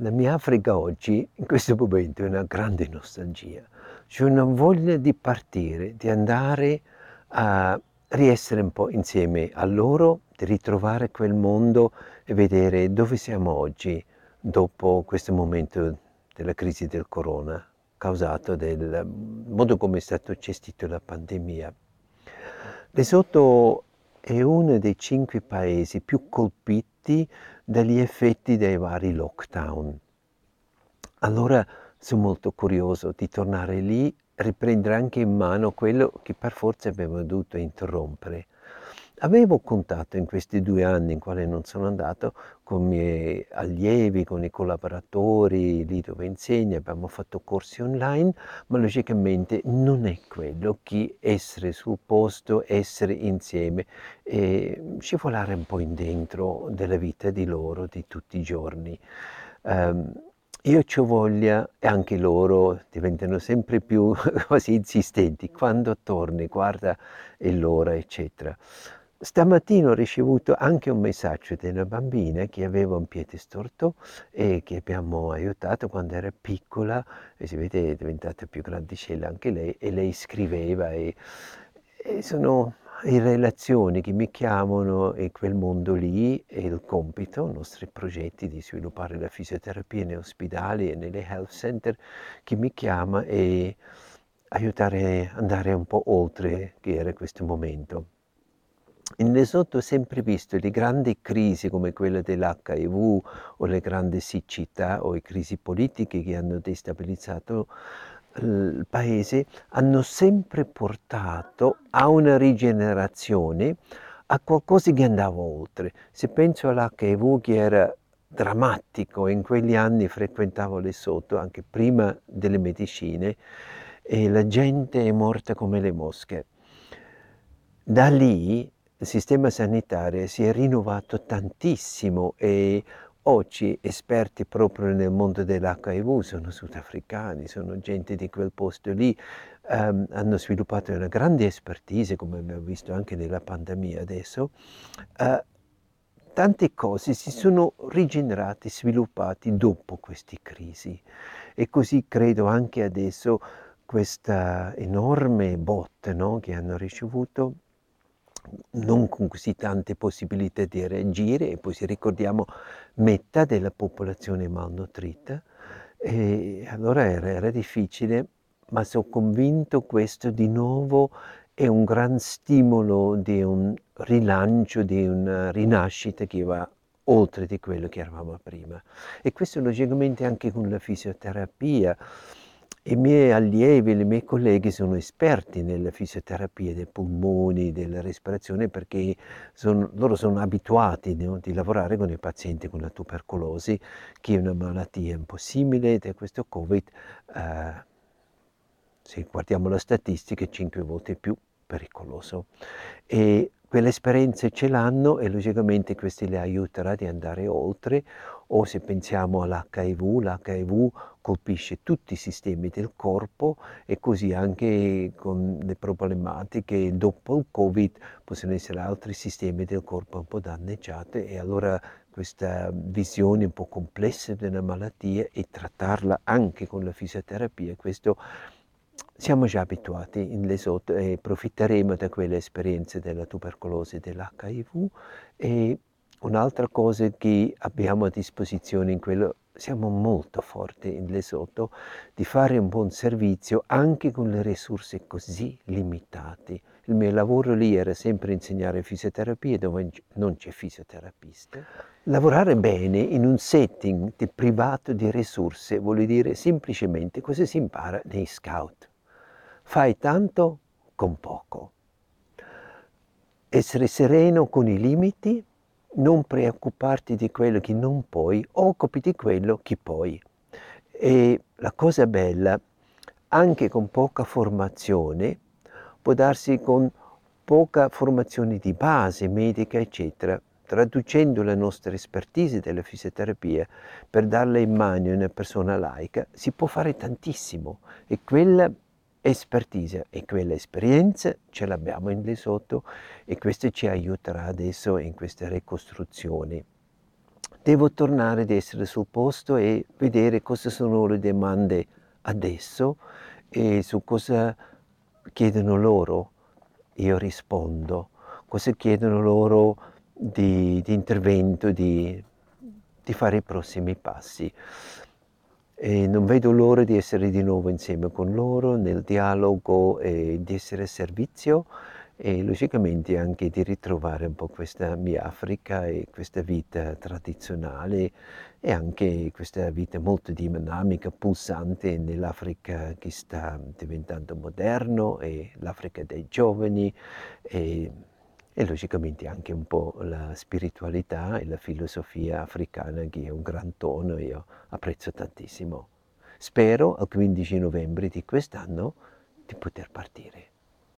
La mia Africa oggi, in questo momento, è una grande nostalgia. C'è una voglia di partire, di andare a riessere un po' insieme a loro, di ritrovare quel mondo e vedere dove siamo oggi dopo questo momento della crisi del corona causato dal modo come è stato gestito la pandemia. Lesotho è uno dei cinque paesi più colpiti dagli effetti dei vari lockdown. Allora sono molto curioso di tornare lì riprendere anche in mano quello che per forza abbiamo dovuto interrompere. Avevo contatto in questi due anni in quali non sono andato con i miei allievi, con i collaboratori lì dove insegno, abbiamo fatto corsi online, ma logicamente non è quello che essere sul posto, essere insieme e scivolare un po' in dentro della vita di loro di tutti i giorni. Um, io ho voglia e anche loro diventano sempre più quasi insistenti, quando torni, guarda è l'ora, eccetera. Stamattina ho ricevuto anche un messaggio di una bambina che aveva un piede storto e che abbiamo aiutato quando era piccola e si vede è diventata più grandicella anche lei e lei scriveva e, e sono in relazioni che mi chiamano in quel mondo lì e il compito, i nostri progetti di sviluppare la fisioterapia nei ospedali e nelle health center che mi chiama e aiutare ad andare un po' oltre che era questo momento. In Lesotho ho sempre visto le grandi crisi come quella dell'HIV o le grandi siccità o le crisi politiche che hanno destabilizzato il paese hanno sempre portato a una rigenerazione, a qualcosa che andava oltre. Se penso all'HIV che era drammatico, in quegli anni frequentavo Lesotho anche prima delle medicine e la gente è morta come le mosche. Da lì sistema sanitario si è rinnovato tantissimo e oggi esperti proprio nel mondo dell'HIV sono sudafricani, sono gente di quel posto lì, um, hanno sviluppato una grande expertise come abbiamo visto anche nella pandemia adesso. Uh, tante cose si sono rigenerate, sviluppate dopo queste crisi e così credo anche adesso questa enorme botte no, che hanno ricevuto non con così tante possibilità di reagire e poi se ricordiamo metà della popolazione malnutrita e allora era, era difficile ma sono convinto questo di nuovo è un gran stimolo di un rilancio, di una rinascita che va oltre di quello che eravamo prima. E questo logicamente anche con la fisioterapia i miei allievi, i miei colleghi sono esperti nella fisioterapia dei polmoni, della respirazione, perché sono, loro sono abituati no, di lavorare con i pazienti con la tubercolosi, che è una malattia un po' simile a questo Covid, eh, se guardiamo la statistica, è 5 volte più pericoloso. E quelle esperienze ce l'hanno e logicamente questo le aiuterà di andare oltre o se pensiamo all'HIV, l'HIV colpisce tutti i sistemi del corpo e così anche con le problematiche dopo il Covid possono essere altri sistemi del corpo un po' danneggiati e allora questa visione un po' complessa della malattia e trattarla anche con la fisioterapia, questo siamo già abituati in Lesotho e approfitteremo da quelle esperienze della tubercolosi e dell'HIV e un'altra cosa che abbiamo a disposizione in quello siamo molto forti in Lesotho di fare un buon servizio anche con le risorse così limitate. Il mio lavoro lì era sempre insegnare fisioterapia dove non c'è fisioterapista. Lavorare bene in un setting di privato di risorse vuol dire semplicemente cosa si impara nei scout. Fai tanto con poco. Essere sereno con i limiti, non preoccuparti di quello che non puoi, occupi di quello che puoi. E la cosa bella, anche con poca formazione, può darsi con poca formazione di base medica, eccetera, traducendo la nostra expertise della fisioterapia per darla in mano a una persona laica, si può fare tantissimo e quella expertise e quella esperienza ce l'abbiamo in lì sotto e questo ci aiuterà adesso in queste ricostruzioni. devo tornare ad essere sul posto e vedere cosa sono le domande adesso e su cosa chiedono loro, io rispondo, cosa chiedono loro di, di intervento, di, di fare i prossimi passi. E non vedo l'ora di essere di nuovo insieme con loro nel dialogo e di essere a servizio e logicamente anche di ritrovare un po' questa mia Africa e questa vita tradizionale e anche questa vita molto dinamica, pulsante nell'Africa che sta diventando moderno e l'Africa dei giovani e, e logicamente anche un po' la spiritualità e la filosofia africana che è un gran tono io apprezzo tantissimo. Spero al 15 novembre di quest'anno di poter partire.